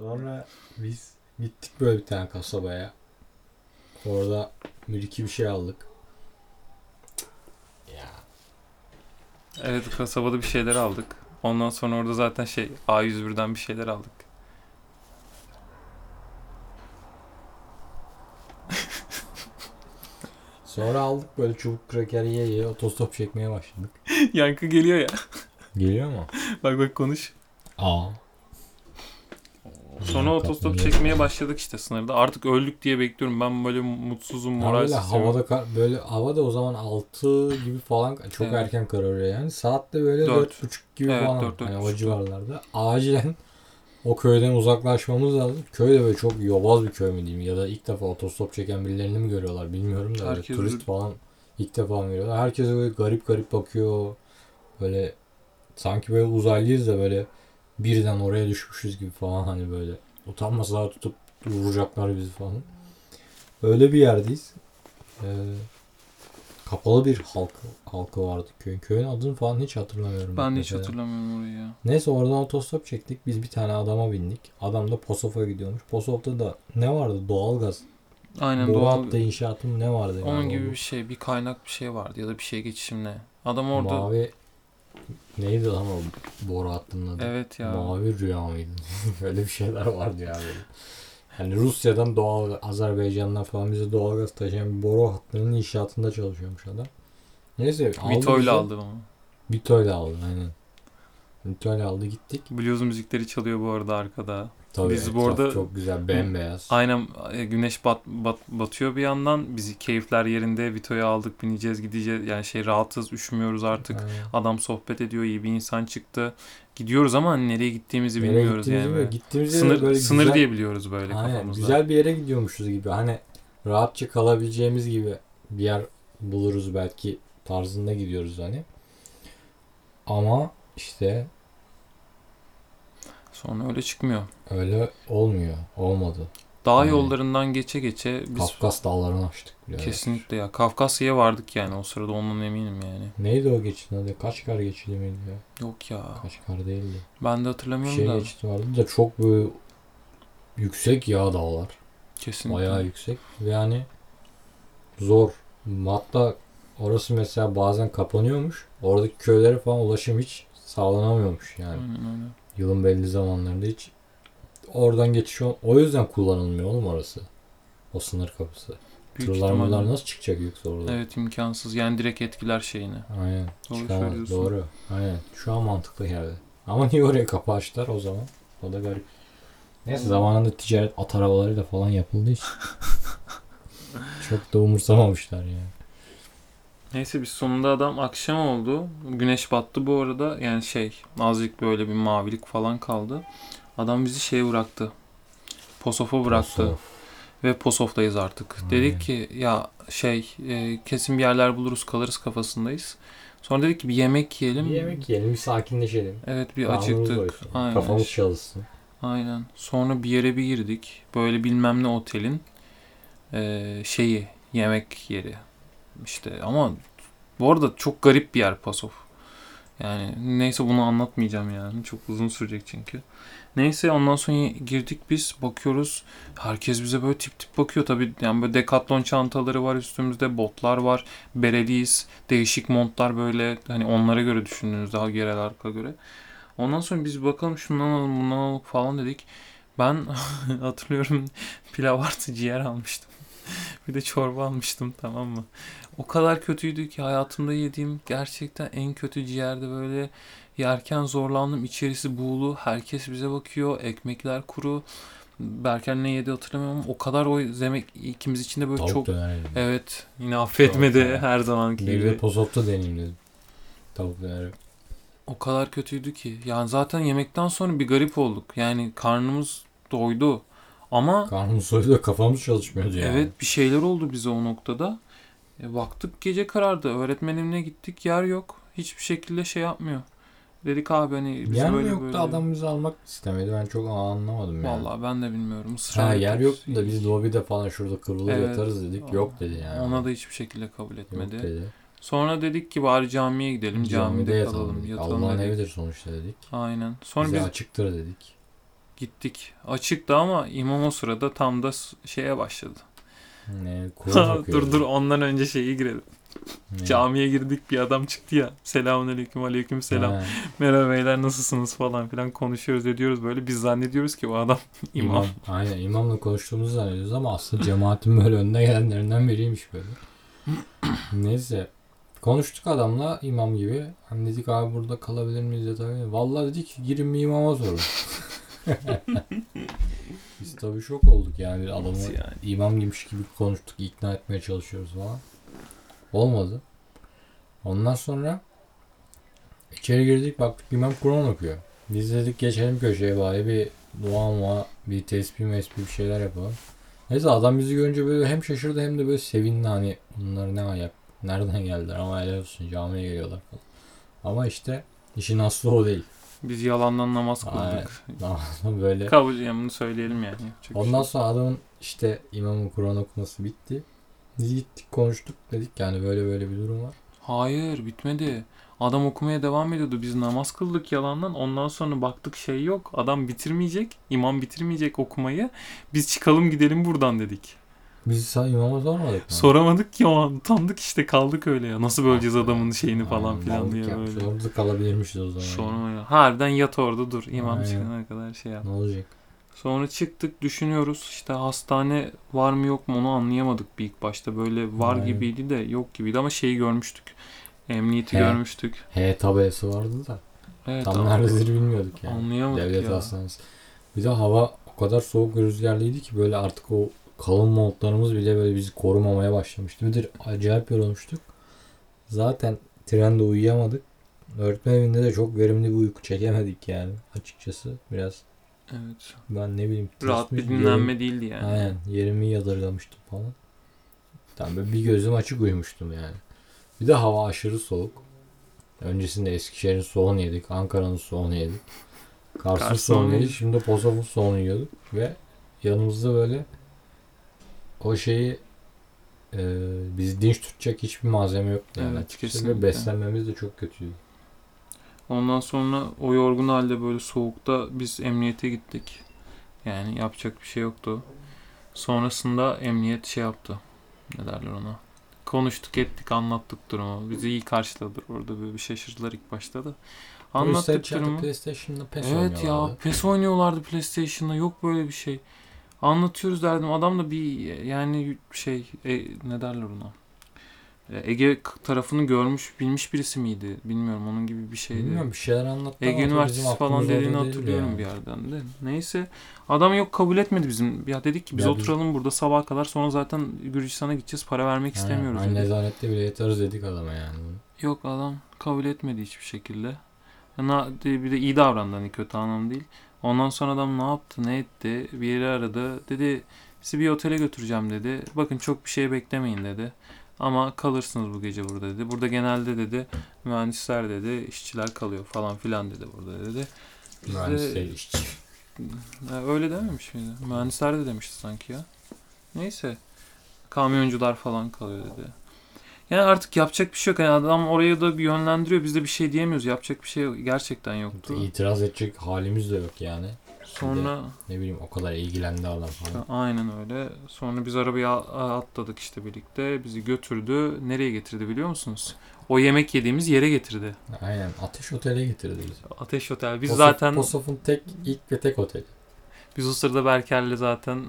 Sonra biz gittik böyle bir tane kasabaya. Orada iki bir şey aldık. Ya Evet kasabada bir şeyler aldık. Ondan sonra orada zaten şey A101'den bir şeyler aldık. Sonra aldık böyle çubuk kraker yiye yiye otostop çekmeye başladık. Yankı geliyor ya. Geliyor mu? bak bak konuş. Aa. Sonra otostop çekmeye başladık işte sınırda. Artık öldük diye bekliyorum. Ben böyle mutsuzum, Ya böyle moralsizim. havada kar- böyle havada o zaman 6 gibi falan çok Evet. erken kararıyor yani. Saatte böyle Dört. 4.30 gibi Evet, falan. dört, dört hani o civarlarda. Acilen o köyden uzaklaşmamız lazım. Köy de böyle çok yobaz bir köy mü diyeyim ya da ilk defa otostop çeken birilerini mi görüyorlar bilmiyorum da Herkes turist öyle. falan ilk defa mı görüyorlar. Herkes böyle garip garip bakıyor. Böyle sanki böyle uzaylıyız da böyle birden oraya düşmüşüz gibi falan hani böyle utanmasalar tutup vuracaklar bizi falan. Öyle bir yerdeyiz. Ee, kapalı bir halk halkı vardı köyün. Köyün adını falan hiç hatırlamıyorum. Ben hiç mesela. hatırlamıyorum orayı ya. Neyse oradan otostop çektik. Biz bir tane adama bindik. Adam da Posof'a gidiyormuş. Posof'ta da ne vardı? Doğalgaz. Aynen Boru doğal. hattı inşaatı mı ne vardı? Onun yani gibi orada? bir şey. Bir kaynak bir şey vardı ya da bir şey geçişimle. Adam orada. Mavi neydi lan o boru hattının adı? Evet ya. Mavi rüya mıydı? Öyle bir şeyler vardı ya böyle. Yani Rusya'dan doğal Azerbaycan'dan falan bize doğalgaz taşıyan bir boru hattının inşaatında çalışıyormuş adam. Neyse aldı Vito bizi. ile aldı onu. Vito'yla aldı aynen. Vito'yla aldı gittik. Blues müzikleri çalıyor bu arada arkada. Tabii Biz bu arada- çok güzel bembeyaz. Aynen e, güneş bat, bat, batıyor bir yandan. Bizi keyifler yerinde. Vito'yu aldık bineceğiz gideceğiz. Yani şey rahatız üşümüyoruz artık. Aynen. Adam sohbet ediyor iyi bir insan çıktı. Gidiyoruz ama hani nereye gittiğimizi Nereye bilmiyoruz gittiğimizi yani. Gittiğimiz Sınır, böyle sınır güzel, diye biliyoruz böyle Aynen, kafamızda. güzel bir yere gidiyormuşuz gibi. Hani rahatça kalabileceğimiz gibi bir yer buluruz belki tarzında gidiyoruz hani. Ama işte Sonra öyle çıkmıyor. öyle olmuyor. Olmadı. Dağ Aynen. yollarından geçe geçe biz Kafkas dağlarını açtık. birader. kesinlikle ya Kafkasya'ya vardık yani o sırada ondan eminim yani. Neydi o geçidin adı? Kaçkar geçidi miydi ya? Yok ya. Kaçkar değildi. Ben de Bir hatırlamıyorum şey da. geçidi vardı da çok böyle yüksek ya dağlar. Kesinlikle. Bayağı yüksek ve yani zor. Hatta orası mesela bazen kapanıyormuş. Oradaki köylere falan ulaşım hiç sağlanamıyormuş yani. Aynen öyle. Yılın belli zamanlarında hiç oradan geçiş ol- O yüzden kullanılmıyor oğlum orası. O sınır kapısı. Büyük Tırlar ihtimalle. mırlar nasıl çıkacak yoksa orada? Evet imkansız. Yani direkt etkiler şeyini. Aynen. Doğru Çıkamaz. söylüyorsun. Doğru. Aynen. Şu an mantıklı geldi. Ama niye oraya kapı açtılar o zaman? O da garip. Neyse zamanında ticaret at arabalarıyla falan yapıldığı için çok da umursamamışlar yani. Neyse biz sonunda adam akşam oldu. Güneş battı bu arada. Yani şey azıcık böyle bir mavilik falan kaldı. Adam bizi şeye bıraktı. Posof'a bıraktı. Posof. Ve Posof'tayız artık. Aynen. Dedik ki ya şey e, kesin bir yerler buluruz kalırız kafasındayız. Sonra dedik ki bir yemek yiyelim. Bir yemek yiyelim, bir sakinleşelim. Evet bir Karnımız acıktık. doysun. Aynen. Kafamız çalışsın. Aynen. Sonra bir yere bir girdik. Böyle bilmem ne otelin e, şeyi yemek yeri. İşte ama bu arada çok garip bir yer Pasof. Yani neyse bunu anlatmayacağım yani. Çok uzun sürecek çünkü. Neyse ondan sonra girdik biz bakıyoruz. Herkes bize böyle tip tip bakıyor tabii. Yani böyle dekatlon çantaları var üstümüzde. Botlar var. Bereliyiz. Değişik montlar böyle. Hani onlara göre düşündüğünüz daha yerel arka göre. Ondan sonra biz bakalım şundan alalım bundan alalım falan dedik. Ben hatırlıyorum pilav artı ciğer almıştım. Bir de çorba almıştım tamam mı? O kadar kötüydü ki hayatımda yediğim gerçekten en kötü ciğerde böyle yerken zorlandım. İçerisi buğulu. Herkes bize bakıyor. Ekmekler kuru. Berker ne yedi hatırlamıyorum o kadar o yemek ikimiz için de böyle Tavuk çok döner yedim. Evet yine affetmedi Tavuk döner. her zamanki Bir de gibi. Posof'ta deneyeyim dedim. Tavuk döner. O kadar kötüydü ki. Yani zaten yemekten sonra bir garip olduk. Yani karnımız doydu. Ama Karnımız soydu kafamız çalışmıyordu yani. evet bir şeyler oldu bize o noktada. E, baktık gece karardı. Öğretmenimle gittik yer yok. Hiçbir şekilde şey yapmıyor. Dedik abi hani biz Yer böyle yoktu böyle. adam bizi almak istemedi. Ben çok anlamadım yani. Vallahi ben de bilmiyorum. Israr Ha yer yoktu da biz lobide falan şurada kırılır Evet. yatarız dedik. Yok dedi yani. Ona da hiçbir şekilde kabul Yok etmedi. dedi. Sonra dedik ki bari camiye gidelim. Camide Camide yatalım. Yatalım Allah'ın evidir sonuçta dedik. Aynen. Sonra Bize biz açıktır dedik. Gittik. Açıktı ama imam o sırada tam da şeye başladı. Ne, dur dur ondan önce şeyi girelim. Ne? Camiye girdik bir adam çıktı ya. Selamun aleyküm aleyküm selam. Ha, Merhaba beyler nasılsınız falan filan konuşuyoruz ediyoruz böyle. Biz zannediyoruz ki o adam imam. imam. Aynen imamla konuştuğumuzu zannediyoruz ama aslında cemaatin böyle önde gelenlerinden biriymiş böyle. Neyse. Konuştuk adamla imam gibi. Hani dedik abi burada kalabilir miyiz ya tabii. Vallahi dedik girin bir imama sorun. Biz tabii şok olduk yani adamı Nasıl yani? imam gibiymiş gibi konuştuk ikna etmeye çalışıyoruz falan. Olmadı. Ondan sonra içeri girdik baktık imam Kur'an okuyor. Biz dedik geçelim köşeye bari bir dua mua bir tesbih mesbih bir şeyler yapalım. Neyse adam bizi görünce böyle hem şaşırdı hem de böyle sevindi hani bunlar ne ayak nereden geldiler ama helal olsun camiye geliyorlar falan. Ama işte işin aslı o değil. Biz yalandan namaz kıldık. böyle Kabul yani bunu söyleyelim yani. Yapacak şey Ondan yok. sonra adamın işte imamın Kur'an okuması bitti. Biz gittik konuştuk dedik yani böyle böyle bir durum var. Hayır bitmedi. Adam okumaya devam ediyordu. Biz namaz kıldık yalandan. Ondan sonra baktık şey yok. Adam bitirmeyecek. imam bitirmeyecek okumayı. Biz çıkalım gidelim buradan dedik. Biz sana imama sormadık mı? Soramadık ki o an. Utandık işte kaldık öyle ya. Nasıl böleceğiz Ah, adamın şeyini falan filan diye böyle. Orada kalabilirmişiz o zaman. Sonra ya. Harbiden yat orada dur. İmam Aynen. çıkana kadar şey yap. Ne olacak? Sonra çıktık düşünüyoruz işte hastane var mı yok mu onu anlayamadık bir ilk başta. Böyle var Aynen. gibiydi de yok gibiydi ama şeyi görmüştük. Emniyeti He. görmüştük. H tabelası vardı da. Evet Tam ama nerededir bilmiyorduk yani. anlayamadık Devlet ya. hastanesi. Bir de hava o kadar soğuk ve rüzgarlıydı ki böyle artık o kalın montlarımız bile böyle bizi korumamaya başlamıştı. De acayip yorulmuştuk. Zaten trende uyuyamadık. Öğretmen evinde de çok verimli bir uyku çekemedik yani açıkçası. Biraz Evet. ben ne bileyim. Rahat bir dinlenme yerim- değildi yani. Aynen yerimi yadırgamıştım falan. Tamam böyle bir gözüm açık uyumuştum yani. Bir de hava aşırı soğuk. Öncesinde Eskişehir'in soğunu yedik. Ankara'nın soğunu yedik. Kars'ın soğunu soğunu yedik. Şimdi Posof'un soğunu yiyorduk. Ve yanımızda böyle o şeyi e, bizi dinç tutacak hiçbir malzeme yoktu yani Evet, açıkçası. Ve beslenmemiz de çok kötüydü. Ondan sonra o yorgun halde böyle soğukta biz emniyete gittik. Yani yapacak bir şey yoktu. Sonrasında emniyet şey yaptı. Ne derler ona? Konuştuk ettik anlattık durumu. Bizi iyi karşıladılar orada böyle bir şaşırdılar ilk başta da. Anlattık durumu. PlayStation'da PES Evet ya oynuyorlardı. PES oynuyorlardı PlayStation'da yok böyle bir şey. Anlatıyoruz derdim adam da bir yani şey e, ne derler ona. E, Ege tarafını görmüş bilmiş birisi miydi bilmiyorum onun gibi bir şeydi. Bilmiyorum bir şeyler anlattı Ege Üniversitesi falan dediğini hatırlıyorum yani. bir yerden de. Neyse adam yok kabul etmedi bizim. Ya dedik ki biz Ya biz- oturalım burada sabaha kadar sonra zaten Gürcistan'a gideceğiz para vermek Aynen, istemiyoruz dedi. nezarette bile yatarız dedik adama yani. Yok adam kabul etmedi hiçbir şekilde. Na, bir de iyi davrandı hani kötü anlamda değil. Ondan sonra adam ne yaptı ne etti bir yeri aradı. Dedi sizi bir otele götüreceğim dedi. Bakın çok bir şey beklemeyin dedi. Ama kalırsınız bu gece burada dedi. Burada genelde dedi mühendisler dedi işçiler kalıyor falan filan dedi burada dedi. Biz de- Mühendis değil işçi. Ha, öyle dememiş miydi? Mühendisler de demişti sanki ya. Neyse. Kamyoncular falan kalıyor dedi. Yani artık yapacak bir şey yok. Yani adam oraya da bir yönlendiriyor. Biz de bir şey diyemiyoruz. Yapacak bir şey yok. gerçekten yoktu. İtiraz edecek halimiz de yok yani. Sonra Ne bileyim o kadar ilgilendi adam falan. aynen öyle. Sonra biz arabaya atladık işte birlikte. Bizi götürdü. Nereye getirdi biliyor musunuz? O yemek yediğimiz yere getirdi. Aynen ateş otele getirdi bizi. Ateş Otel. Biz Posof- zaten Posof'un tek ilk ve tek oteli. Biz o sırada Berker'le zaten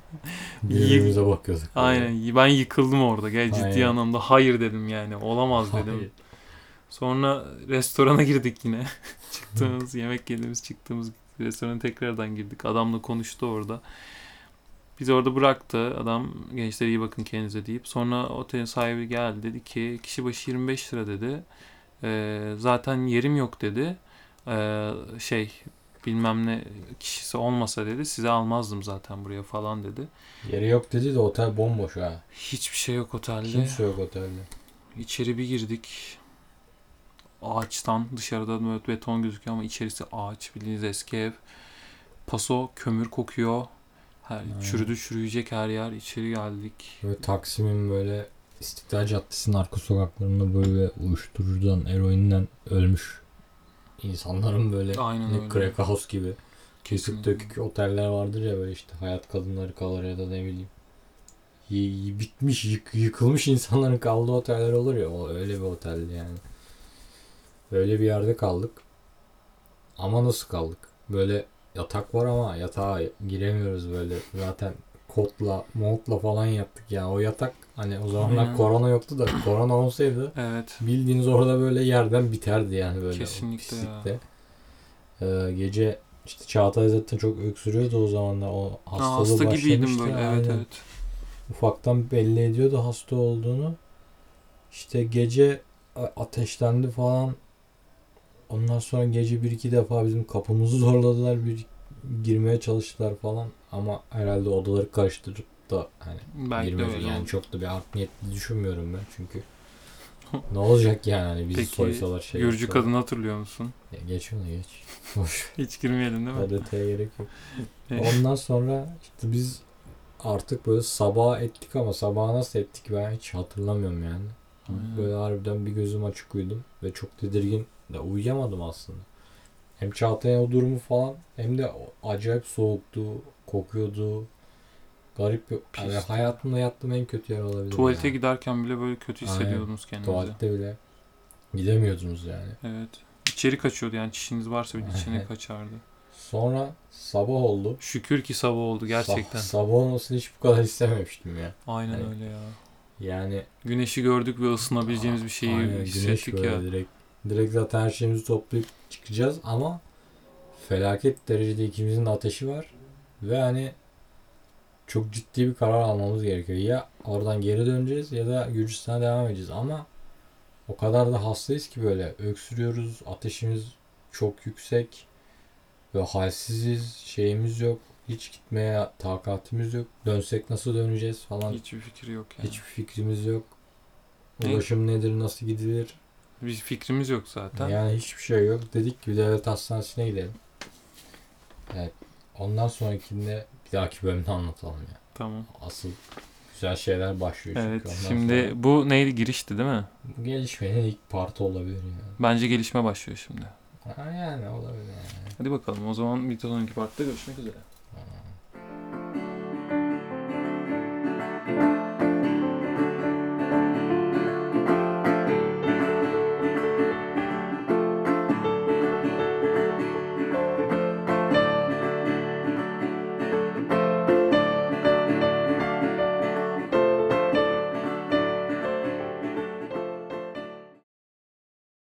Birbirimize bakıyorduk. Aynen ben yıkıldım orada gel ciddi Aynen. anlamda hayır dedim yani olamaz dedim. Hayır. Sonra restorana girdik yine. çıktığımız yemek yediğimiz çıktığımız restorana tekrardan girdik. Adamla konuştu orada. Bizi orada bıraktı. Adam gençler iyi bakın kendinize deyip. Sonra otelin sahibi geldi dedi ki kişi başı 25 lira dedi. Ee, zaten yerim yok dedi. Ee, şey bilmem ne kişisi olmasa dedi size almazdım zaten buraya falan dedi. Yeri yok dedi de otel bomboş ha. Hiçbir şey yok otelde. Kimse yok otelde. İçeri bir girdik. Ağaçtan dışarıda böyle beton gözüküyor ama içerisi ağaç bildiğiniz eski ev. Paso kömür kokuyor. Her, Aynen. çürüdü çürüyecek her yer. İçeri geldik. Böyle Taksim'in böyle İstiklal Caddesi'nin arka sokaklarında böyle uyuşturucudan, eroinden ölmüş insanların böyle Aynen ne crack house gibi Kesik dökük oteller vardır ya böyle işte hayat kadınları kalır ya da ne bileyim. Y- y- bitmiş, yık- yıkılmış insanların kaldığı oteller olur ya. O öyle bir oteldi yani. Öyle bir yerde kaldık. Ama nasıl kaldık? Böyle yatak var ama yatağa giremiyoruz böyle. Zaten kotla, montla falan yattık yani. O yatak hani o zamanlar Aynen. korona yoktu da korona olsaydı Evet. bildiğiniz orada böyle yerden biterdi yani böyle. Kesinlikle ya. pislikte. Ee, gece işte Çağatay zaten çok öksürüyordu o zamanlar. O Ha, hastalığı hasta gibiydim böyle. Evet Aynen. evet. Ufaktan belli ediyordu hasta olduğunu. İşte gece ateşlendi falan. Ondan sonra gece bir iki defa bizim kapımızı zorladılar. Bir girmeye çalıştılar falan. Ama herhalde odaları karıştırıp da hani Belki girmedi. öyle Yani oldu. çok da bir art niyetli düşünmüyorum ben çünkü. ne olacak yani hani bizi Peki, soysalar şey Gürcü yapsalar. kadını hatırlıyor musun? Ya geç onu geç. Boş. Hiç girmeyelim değil mi? Detaya gerek yok. Ondan sonra işte biz artık böyle sabah ettik ama sabah nasıl ettik ben hiç hatırlamıyorum yani. Aynen. Böyle harbiden bir gözüm açık uyudum ve çok tedirgin de uyuyamadım aslında. Hem Çağatay'ın o durumu falan hem de acayip soğuktu, kokuyordu. Garip bir... Yani Pisti. hayatımda yattığım en kötü yer olabilir. Tuvalete yani. giderken bile böyle kötü Aynen. hissediyordunuz kendinizi. Tuvalette bile gidemiyordunuz yani. Evet. İçeri kaçıyordu yani çişiniz varsa bile içine kaçardı. Sonra sabah oldu. Şükür ki sabah oldu gerçekten. Sa- sabah olmasını hiç bu kadar istememiştim ya. Aynen Hani- öyle ya. Yani Güneşi gördük ve ısınabileceğimiz bir şeyi Aynen, güneş hissettik böyle ya. Direkt, direkt zaten her şeyimizi toplayıp çıkacağız ama felaket derecede ikimizin de ateşi var. Ve hani çok ciddi bir karar almamız gerekiyor. Ya oradan geri döneceğiz ya da Gürcistan'a devam edeceğiz ama o kadar da hastayız ki böyle öksürüyoruz. Ateşimiz çok yüksek. Ve halsiziz. Şeyimiz yok. Hiç gitmeye takatimiz yok. Dönsek nasıl döneceğiz falan. Hiçbir fikri yok yani. Hiçbir fikrimiz yok. Ne? Ulaşım nedir, nasıl gidilir? Bir fikrimiz yok zaten. Yani hiçbir şey yok. Dedik ki devlet hastanesine gidelim. Evet. Ondan sonrakinde bir dahaki bölümde anlatalım ya. Tamam. Asıl güzel şeyler başlıyor çünkü. Evet. Ondan Şimdi sonra bu neydi? Girişti değil mi? bu gelişmenin ilk partı olabilir yani. Bence gelişme başlıyor şimdi. Ha, yani olabilir yani. Hadi bakalım. O zaman bir sonraki partta görüşmek üzere.